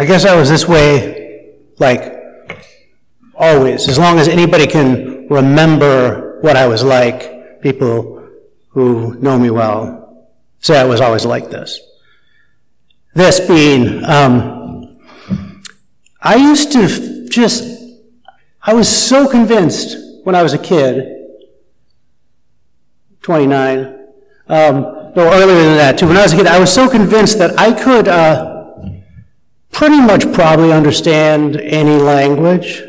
I guess I was this way, like, always. As long as anybody can remember what I was like, people who know me well say I was always like this. This being, um, I used to just, I was so convinced when I was a kid, 29, um, no, earlier than that too. When I was a kid, I was so convinced that I could uh, pretty much probably understand any language.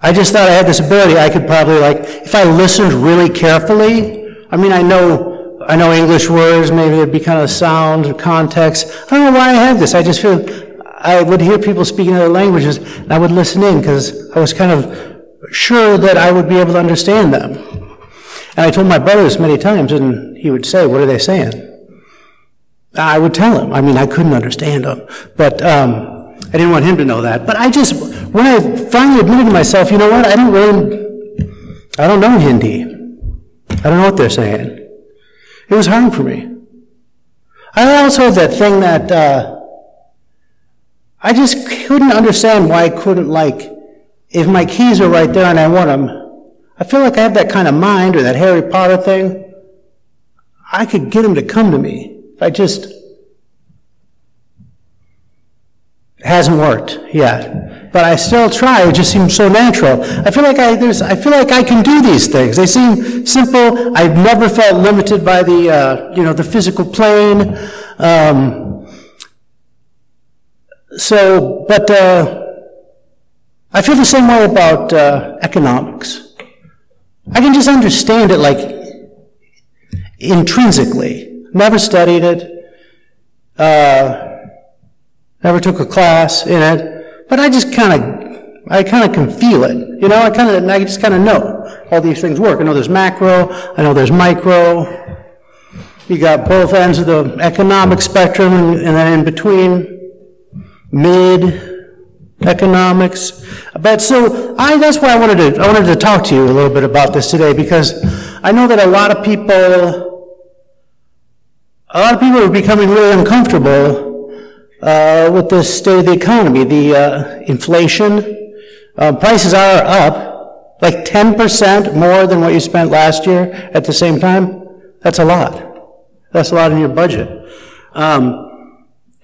I just thought I had this ability. I could probably like, if I listened really carefully. I mean, I know, I know English words. Maybe it'd be kind of sound or context. I don't know why I have this. I just feel I would hear people speaking other languages, and I would listen in because I was kind of sure that I would be able to understand them. And I told my brother this many times, and he would say, "What are they saying?" I would tell him. I mean, I couldn't understand him. but um, I didn't want him to know that. But I just when I finally admitted to myself, you know what? I don't really, I don't know Hindi. I don't know what they're saying. It was hard for me. I also had that thing that uh, I just couldn't understand why I couldn't like, if my keys are right there and I want them, I feel like I have that kind of mind or that Harry Potter thing. I could get them to come to me I just it hasn't worked yet. But I still try. It just seems so natural. I feel like I, there's, I feel like I can do these things. They seem simple. I've never felt limited by the, uh, you know, the physical plane. Um, so, but uh, I feel the same way about uh, economics. I can just understand it like intrinsically. Never studied it. Uh, Never took a class in it, but I just kind of, I kind of can feel it. You know, I kind of, I just kind of know all these things work. I know there's macro, I know there's micro. You got both ends of the economic spectrum, and, and then in between, mid economics. But so I, that's why I wanted to, I wanted to talk to you a little bit about this today because I know that a lot of people, a lot of people are becoming really uncomfortable uh, with the state of the economy, the uh, inflation. Uh, prices are up like 10% more than what you spent last year at the same time. That's a lot. That's a lot in your budget. Um,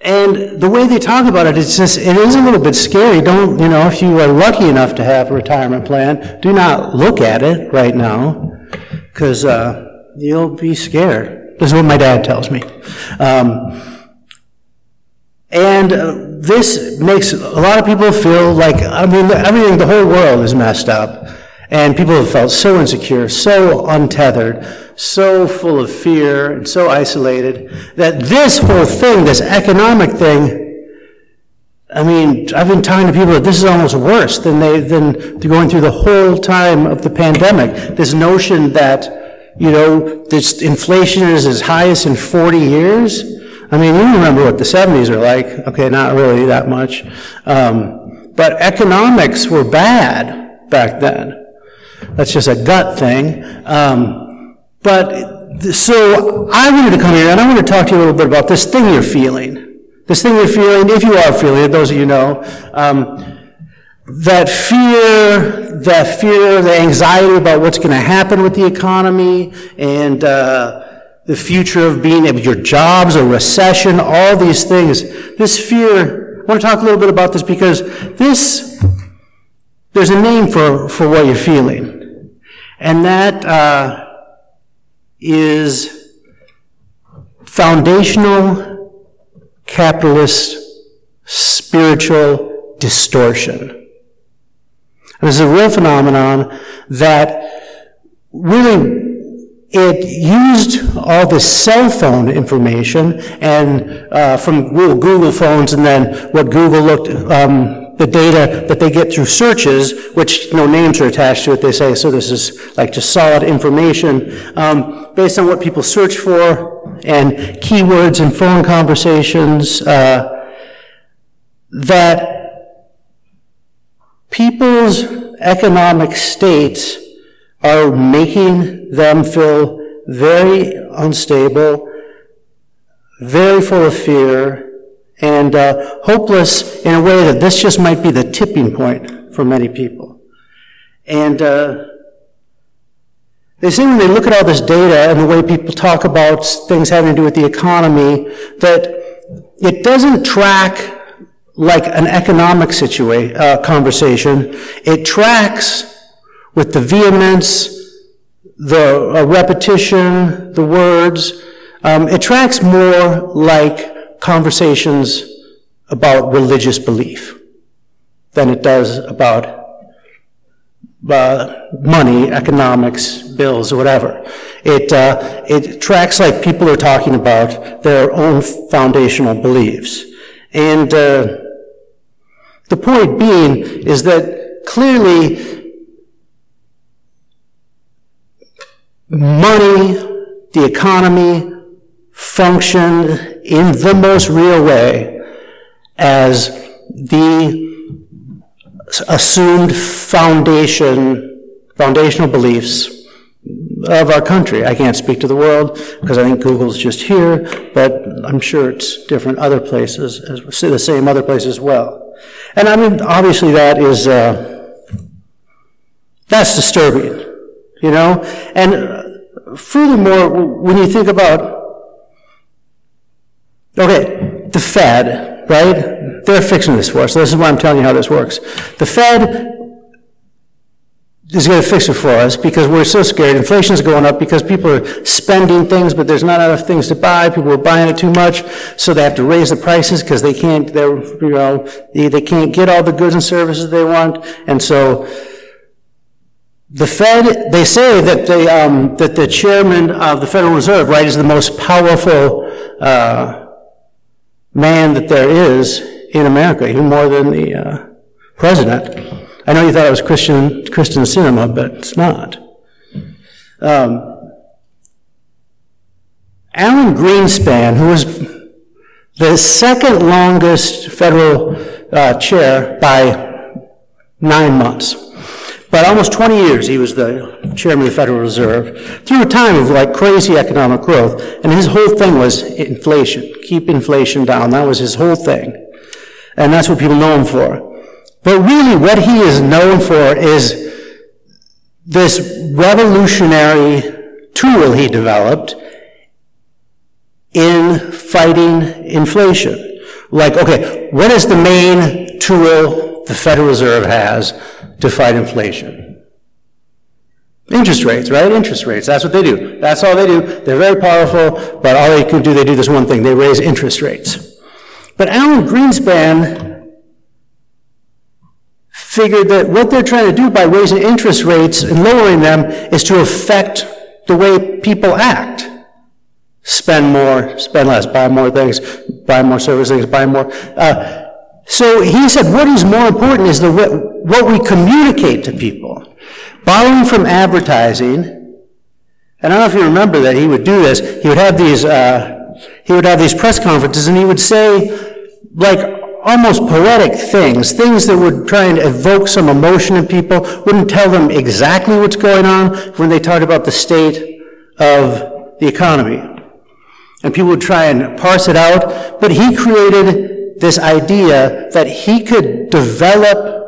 and the way they talk about it, it's just, it is a little bit scary. Don't, you know, if you are lucky enough to have a retirement plan, do not look at it right now, because uh, you'll be scared. This is what my dad tells me. Um, and uh, this makes a lot of people feel like, I mean, everything, the whole world is messed up. And people have felt so insecure, so untethered, so full of fear, and so isolated, that this whole thing, this economic thing, I mean, I've been telling people that this is almost worse than they, than going through the whole time of the pandemic. This notion that, you know, this inflation is as high as in 40 years. I mean, you remember what the 70s are like. Okay, not really that much. Um, but economics were bad back then. That's just a gut thing. Um, but so I wanted to come here and I want to talk to you a little bit about this thing you're feeling. This thing you're feeling, if you are feeling it, those of you know, um, that fear, that fear, the anxiety about what's going to happen with the economy, and uh, the future of being of your jobs, a recession, all these things. This fear, I want to talk a little bit about this because this, there's a name for, for what you're feeling. And that uh, is foundational capitalist spiritual distortion. And is a real phenomenon that really it used all the cell phone information and uh, from Google phones, and then what Google looked, um, the data that they get through searches, which no names are attached to it. They say so. This is like just solid information um, based on what people search for and keywords in phone conversations. Uh, that people's economic states are making them feel very unstable, very full of fear, and uh, hopeless in a way that this just might be the tipping point for many people. And uh, they say when they look at all this data and the way people talk about things having to do with the economy, that it doesn't track like an economic situation, uh, conversation. It tracks with the vehemence, the uh, repetition, the words. Um, it tracks more like conversations about religious belief than it does about uh, money, economics, bills, whatever. It, uh, it tracks like people are talking about their own foundational beliefs. And uh, the point being is that clearly money, the economy, functioned in the most real way as the assumed foundation, foundational beliefs of our country. I can't speak to the world because I think Google's just here, but I'm sure it's different other places, the same other places as well. And I mean, obviously that is, uh, that's disturbing, you know? And furthermore, when you think about, okay, the Fed, right? They're fixing this for us. This is why I'm telling you how this works. The Fed is going to fix it for us because we're so scared. Inflation is going up because people are spending things, but there's not enough things to buy. People are buying it too much, so they have to raise the prices because they can't. They're you know they, they can't get all the goods and services they want, and so. The Fed, they say that the, um, that the chairman of the Federal Reserve, right, is the most powerful uh, man that there is in America, even more than the uh, president. I know you thought it was Christian, Kyrsten Sinema, but it's not. Um, Alan Greenspan, who was the second longest federal uh, chair by nine months, but almost 20 years he was the chairman of the Federal Reserve through a time of like crazy economic growth, and his whole thing was inflation, keep inflation down. That was his whole thing, and that's what people know him for. But really, what he is known for is this revolutionary tool he developed in fighting inflation. Like, okay, what is the main tool the Federal Reserve has to fight inflation? Interest rates, right? Interest rates. That's what they do. That's all they do. They're very powerful, but all they can do, they do this one thing. They raise interest rates. But Alan Greenspan figured that what they're trying to do by raising interest rates and lowering them is to affect the way people act. Spend more, spend less, buy more things, buy more service things, buy more. Uh, so he said what is more important is the what we communicate to people. Borrowing from advertising, and I don't know if you remember that he would do this. He would have these, uh, he would have these press conferences, and he would say, like, almost poetic things, things that would try and evoke some emotion in people, wouldn't tell them exactly what's going on when they talked about the state of the economy. And people would try and parse it out, but he created this idea that he could develop,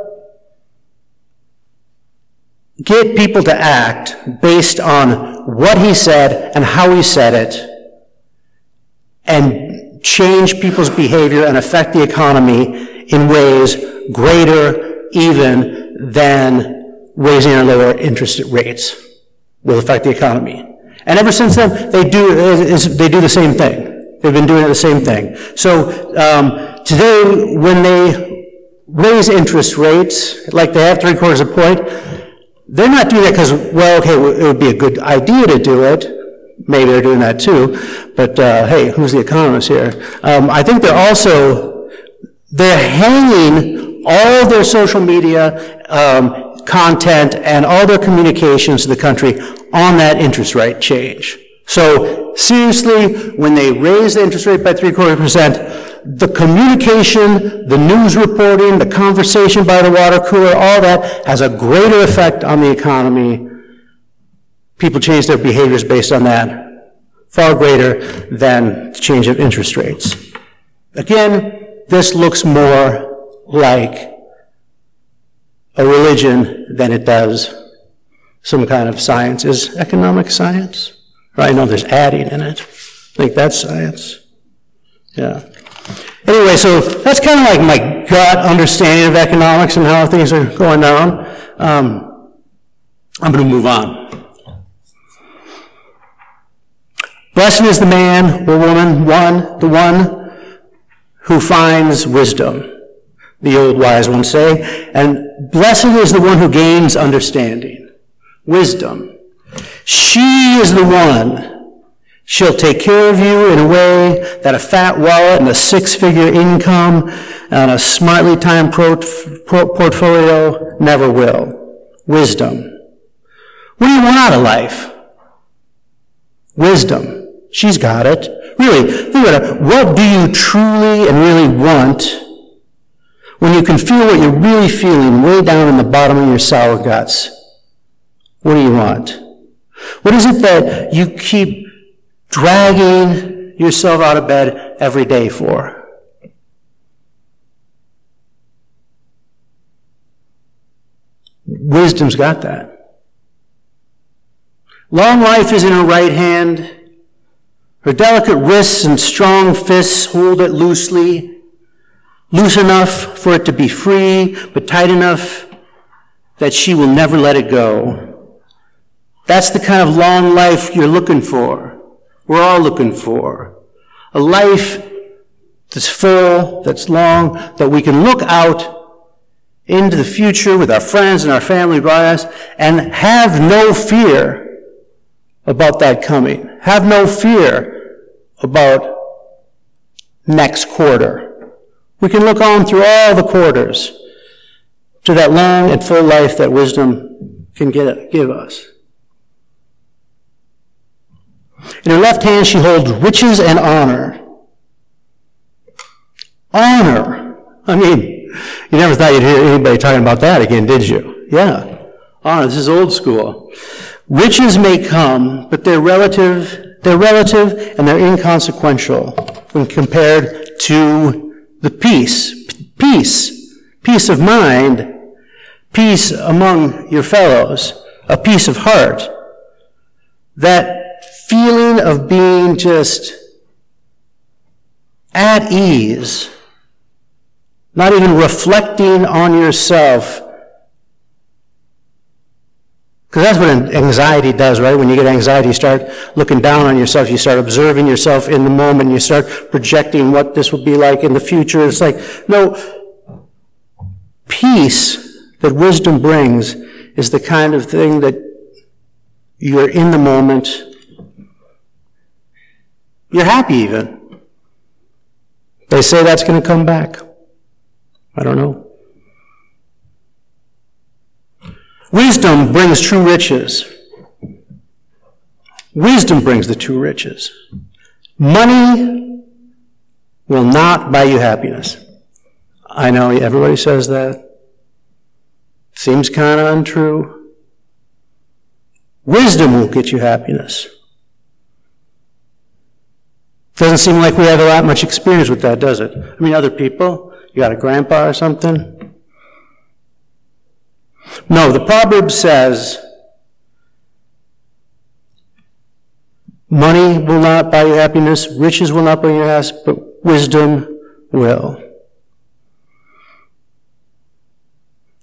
get people to act based on what he said and how he said it, and change people's behavior and affect the economy in ways greater even than raising or lower interest rates will affect the economy. And ever since then, they do, they do the same thing. They've been doing the same thing. So um, today, when they raise interest rates, like they have three quarters of a point, they're not doing it because, well, okay, it would be a good idea to do it. Maybe they're doing that too, but uh, hey, who's the economist here? Um, I think they're also they're hanging all their social media um, content and all their communications to the country on that interest rate change. So seriously, when they raise the interest rate by three quarter percent, the communication, the news reporting, the conversation by the water cooler, all that has a greater effect on the economy people change their behaviors based on that, far greater than the change of interest rates. Again, this looks more like a religion than it does some kind of science. Is economic science? I know there's adding in it. I think that's science. Yeah. Anyway, so that's kind of like my gut understanding of economics and how things are going down. Um, I'm going to move on. Blessed is the man or woman, one, the one who finds wisdom, the old wise ones say, and blessed is the one who gains understanding, wisdom. She is the one. She'll take care of you in a way that a fat wallet and a six-figure income and a smartly timed portfolio never will. Wisdom. What do you want out of life? Wisdom. She's got it. Really, think about it. What do you truly and really want when you can feel what you're really feeling way down in the bottom of your sour guts? What do you want? What is it that you keep dragging yourself out of bed every day for? Wisdom's got that. Long life is in her right hand her delicate wrists and strong fists hold it loosely, loose enough for it to be free, but tight enough that she will never let it go. That's the kind of long life you're looking for. We're all looking for. A life that's full, that's long, that we can look out into the future with our friends and our family by us and have no fear about that coming. Have no fear about next quarter. We can look on through all the quarters to that long and full life that wisdom can get, give us. In her left hand, she holds riches and honor. Honor. I mean, you never thought you'd hear anybody talking about that again, did you? Yeah. Honor. This is old school. Riches may come, but they're relative, they're relative and they're inconsequential when compared to the peace. Peace. Peace of mind. Peace among your fellows. A peace of heart. That feeling of being just at ease. Not even reflecting on yourself because that's what anxiety does, right? When you get anxiety, you start looking down on yourself. You start observing yourself in the moment. You start projecting what this will be like in the future. It's like, no, peace that wisdom brings is the kind of thing that you're in the moment. You're happy even. They say that's going to come back. I don't know. Wisdom brings true riches. Wisdom brings the true riches. Money will not buy you happiness. I know everybody says that. Seems kind of untrue. Wisdom will get you happiness. Doesn't seem like we have a lot much experience with that, does it? I mean, other people, you got a grandpa or something, no, the proverb says, money will not buy you happiness, riches will not bring you happiness, but wisdom will.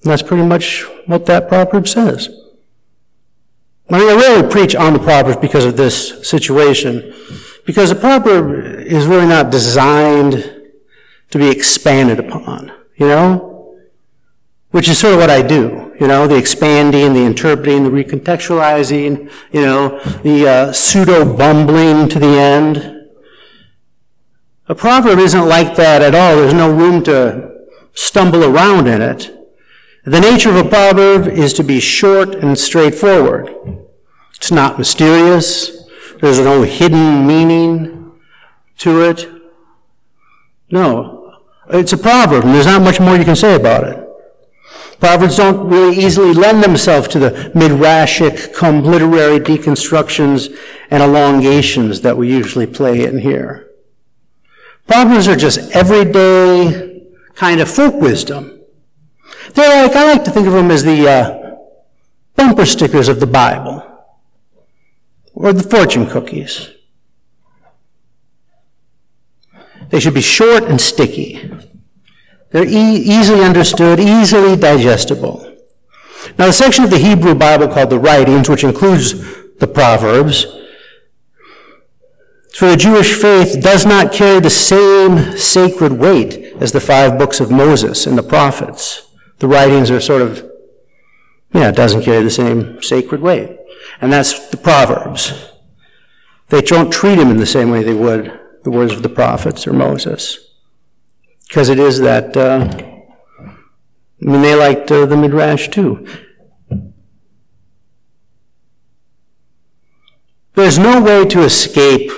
And that's pretty much what that proverb says. I mean, I really preach on the proverbs because of this situation. Because the proverb is really not designed to be expanded upon, you know? Which is sort of what I do. You know, the expanding, the interpreting, the recontextualizing, you know, the uh, pseudo-bumbling to the end. A proverb isn't like that at all. There's no room to stumble around in it. The nature of a proverb is to be short and straightforward. It's not mysterious. There's no hidden meaning to it. No. It's a proverb, and there's not much more you can say about it. Proverbs don't really easily lend themselves to the midrashic, come literary deconstructions and elongations that we usually play in here. Proverbs are just everyday kind of folk wisdom. They're like, I like to think of them as the uh, bumper stickers of the Bible or the fortune cookies. They should be short and sticky. They're e- easily understood, easily digestible. Now, the section of the Hebrew Bible called the Writings, which includes the Proverbs, for the Jewish faith does not carry the same sacred weight as the five books of Moses and the prophets. The writings are sort of, yeah, it doesn't carry the same sacred weight. And that's the Proverbs. They don't treat him in the same way they would the words of the prophets or Moses. Because it is that, uh, I mean, they liked uh, the Midrash too. There's no way to escape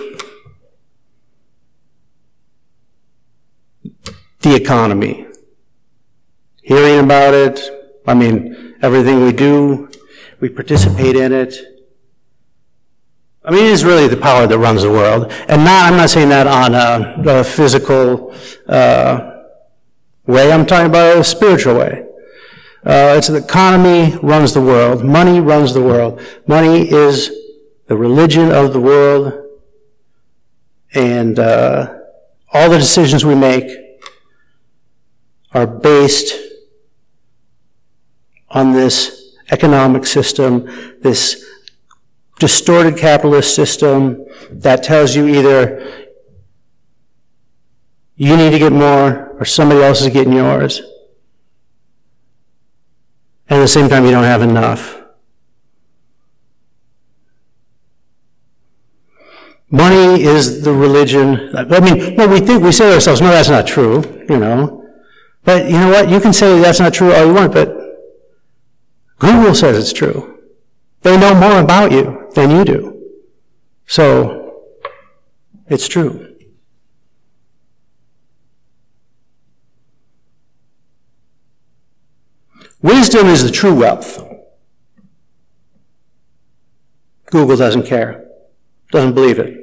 the economy. Hearing about it, I mean, everything we do, we participate in it. I mean, it is really the power that runs the world. And not, I'm not saying that on a, a physical uh, way, I'm talking about a spiritual way. Uh, it's the economy runs the world. Money runs the world. Money is the religion of the world. And uh, all the decisions we make are based on this economic system, this distorted capitalist system that tells you either you need to get more or somebody else is getting yours. And at the same time, you don't have enough. Money is the religion. I mean, no, we think, we say to ourselves, no, that's not true, you know. But you know what? You can say that's not true all you want, but Google says it's true. They know more about you than you do. So, it's true. Wisdom is the true wealth. Google doesn't care, doesn't believe it.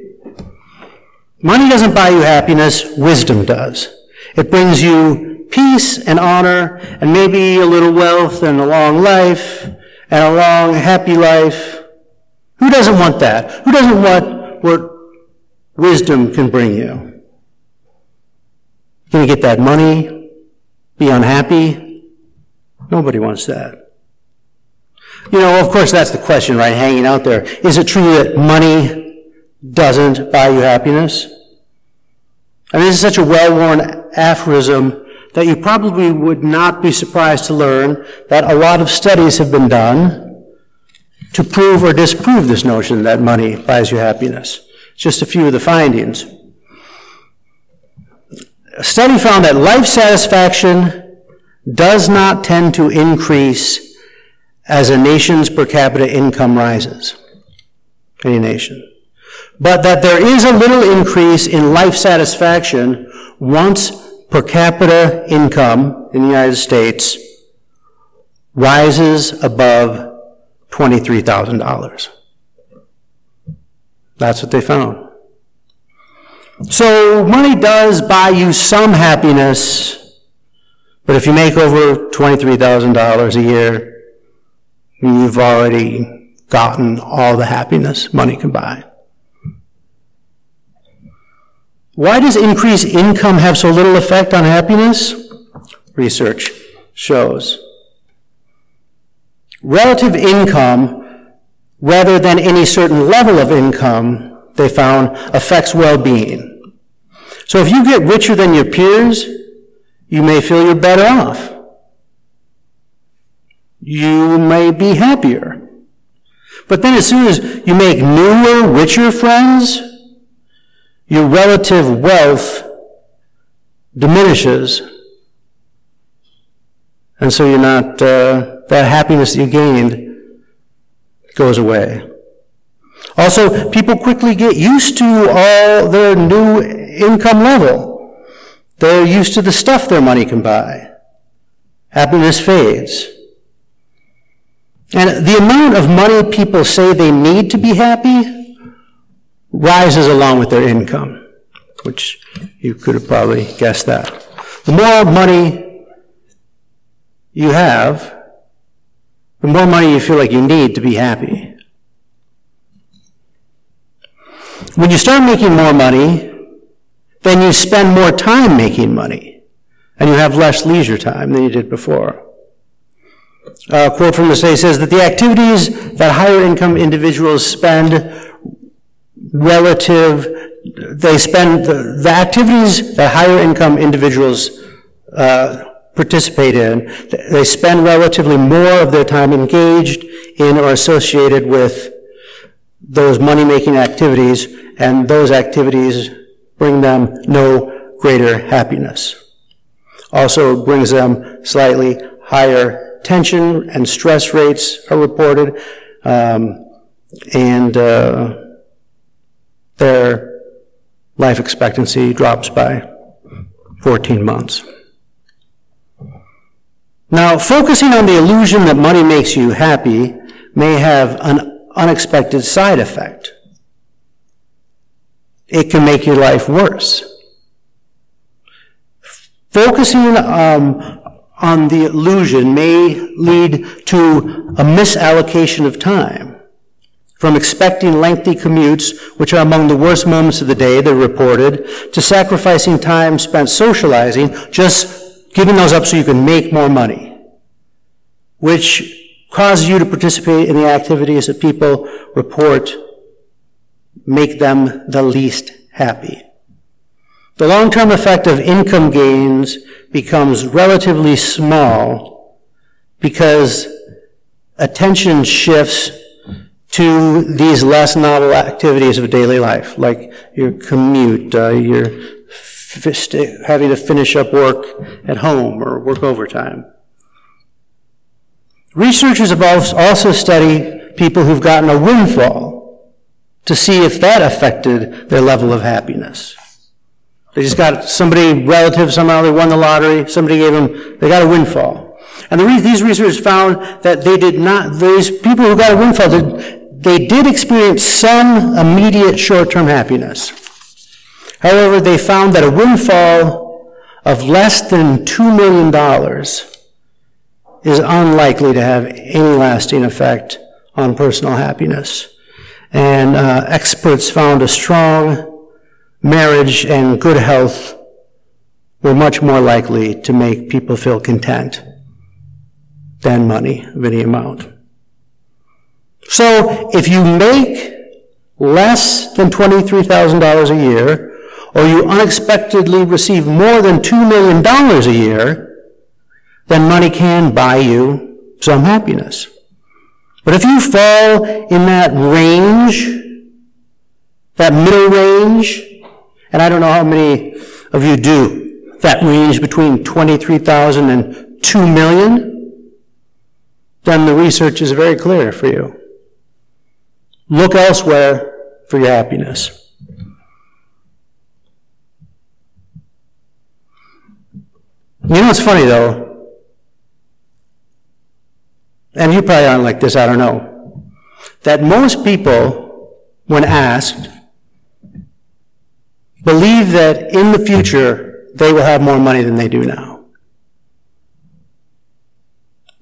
Money doesn't buy you happiness, wisdom does. It brings you peace and honor and maybe a little wealth and a long life and a long, happy life. Who doesn't want that? Who doesn't want what wisdom can bring you? Can you get that money? Be unhappy? Nobody wants that. You know, of course, that's the question, right, hanging out there. Is it true that money doesn't buy you happiness? I mean, this is such a well-worn aphorism that you probably would not be surprised to learn that a lot of studies have been done to prove or disprove this notion that money buys you happiness. Just a few of the findings. A study found that life satisfaction does not tend to increase as a nation's per capita income rises. Any nation. But that there is a little increase in life satisfaction once per capita income in the United States rises above $23,000. That's what they found. So money does buy you some happiness, but if you make over $23,000 a year, you've already gotten all the happiness money can buy. Why does increased income have so little effect on happiness? Research shows relative income rather than any certain level of income, they found, affects well-being. So if you get richer than your peers, you may feel you're better off. You may be happier. But then as soon as you make newer, richer friends, your relative wealth diminishes. And so you're not, uh, that happiness you gained goes away. Also, people quickly get used to all their new income level. They're used to the stuff their money can buy. Happiness fades. And the amount of money people say they need to be happy rises along with their income, which You could have probably guessed that. The more money you have, the more money you feel like you need to be happy. When you start making more money, then you spend more time making money, and you have less leisure time than you did before. A quote from the say says that the activities that higher income individuals spend relative, they spend the, the activities that higher income individuals uh, participate in, they spend relatively more of their time engaged in or associated with those money making activities, and those activities bring them no greater happiness. Also brings them slightly higher tension and stress rates are reported, um, and uh, their life expectancy drops by 14 months. Now, focusing on the illusion that money makes you happy may have an unexpected side effect. It can make your life worse. Focusing um, on the illusion may lead to a misallocation of time. From expecting lengthy commutes, which are among the worst moments of the day, they're reported, to sacrificing time spent socializing, just giving those up so you can make more money, which causes you to participate in the activities that people report make them the least happy. The long-term effect of income gains becomes relatively small because attention shifts to these less novel activities of daily life, like your commute, uh, your having to finish up work at home or work overtime. Researchers have also studied people who've gotten a windfall to see if that affected their level of happiness. They just got somebody, relative, somehow they won the lottery, somebody gave them, they got a windfall. And the re- these researchers found that they did not, these people who got a windfall, did, they did experience some immediate short-term happiness. However, they found that a windfall of less than $2 million is unlikely to have any lasting effect on personal happiness. And uh, experts found a strong marriage and good health were much more likely to make people feel content than money of any amount. So if you make less than $23,000 a year, or you unexpectedly receive more than $2 million a year, then money can buy you some happiness. But if you fall in that range, that middle range, and I don't know how many of you do that range between 23,000 and 2 million, then the research is very clear for you. Look elsewhere for your happiness. You know what's funny though? And you probably aren't like this, I don't know. That most people, when asked, believe that in the future they will have more money than they do now.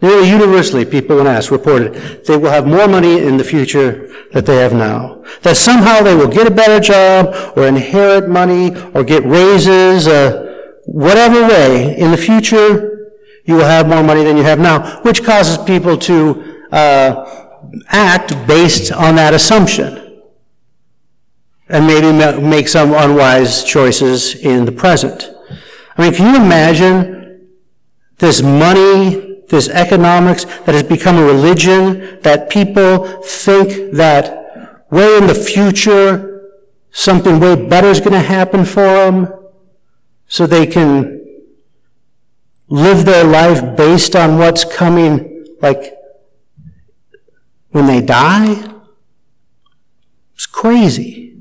Nearly universally, people when asked reported they will have more money in the future that they have now. That somehow they will get a better job or inherit money or get raises, uh, whatever way. In the future, you will have more money than you have now, which causes people to uh, act based on that assumption and maybe make some unwise choices in the present. I mean, can you imagine this money, this economics that has become a religion, that people think that way in the future something way better is going to happen for them so they can live their life based on what's coming, like when they die? It's crazy.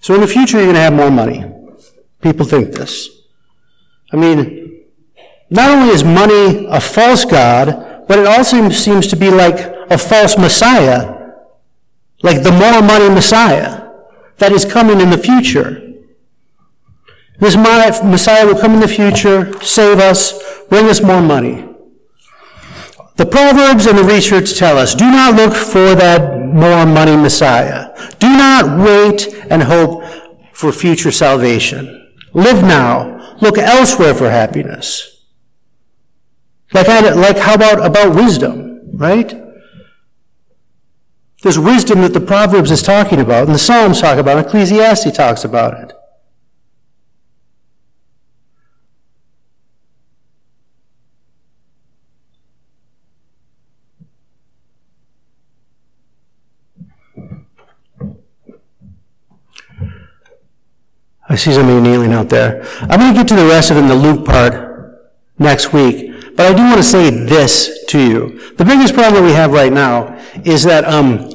So in the future, you're going to have more money. People think this. I mean, not only is money a false God, but it also seems to be like a false Messiah like the more money Messiah that is coming in the future. This Messiah will come in the future, save us, bring us more money. The Proverbs and the research tell us do not look for that more money Messiah. Do not wait and hope for future salvation. Live now. Look elsewhere for happiness. Like, like how about, about wisdom, right? There's wisdom that the Proverbs is talking about, and the Psalms talk about, it, Ecclesiastes talks about it. I see somebody kneeling out there. I'm going to get to the rest of it in the Luke part next week, but I do want to say this to you. The biggest problem we have right now is that um,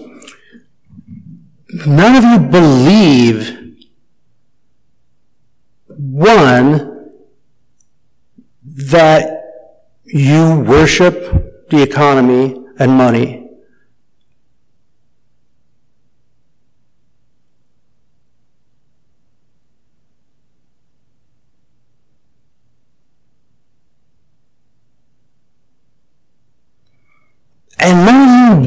none of you believe, one, that you worship the economy and money. And none of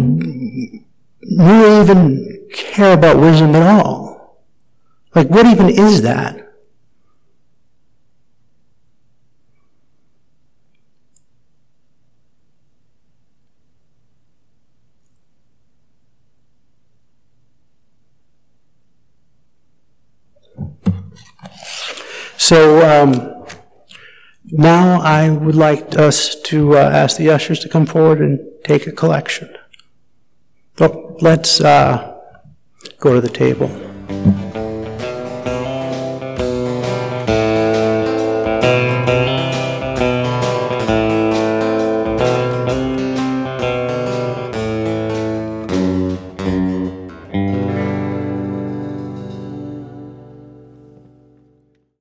you even care about wisdom at all. Like, what even is that? So um, now I would like us to uh, ask the ushers to come forward and take a collection. So let's uh, go to the table.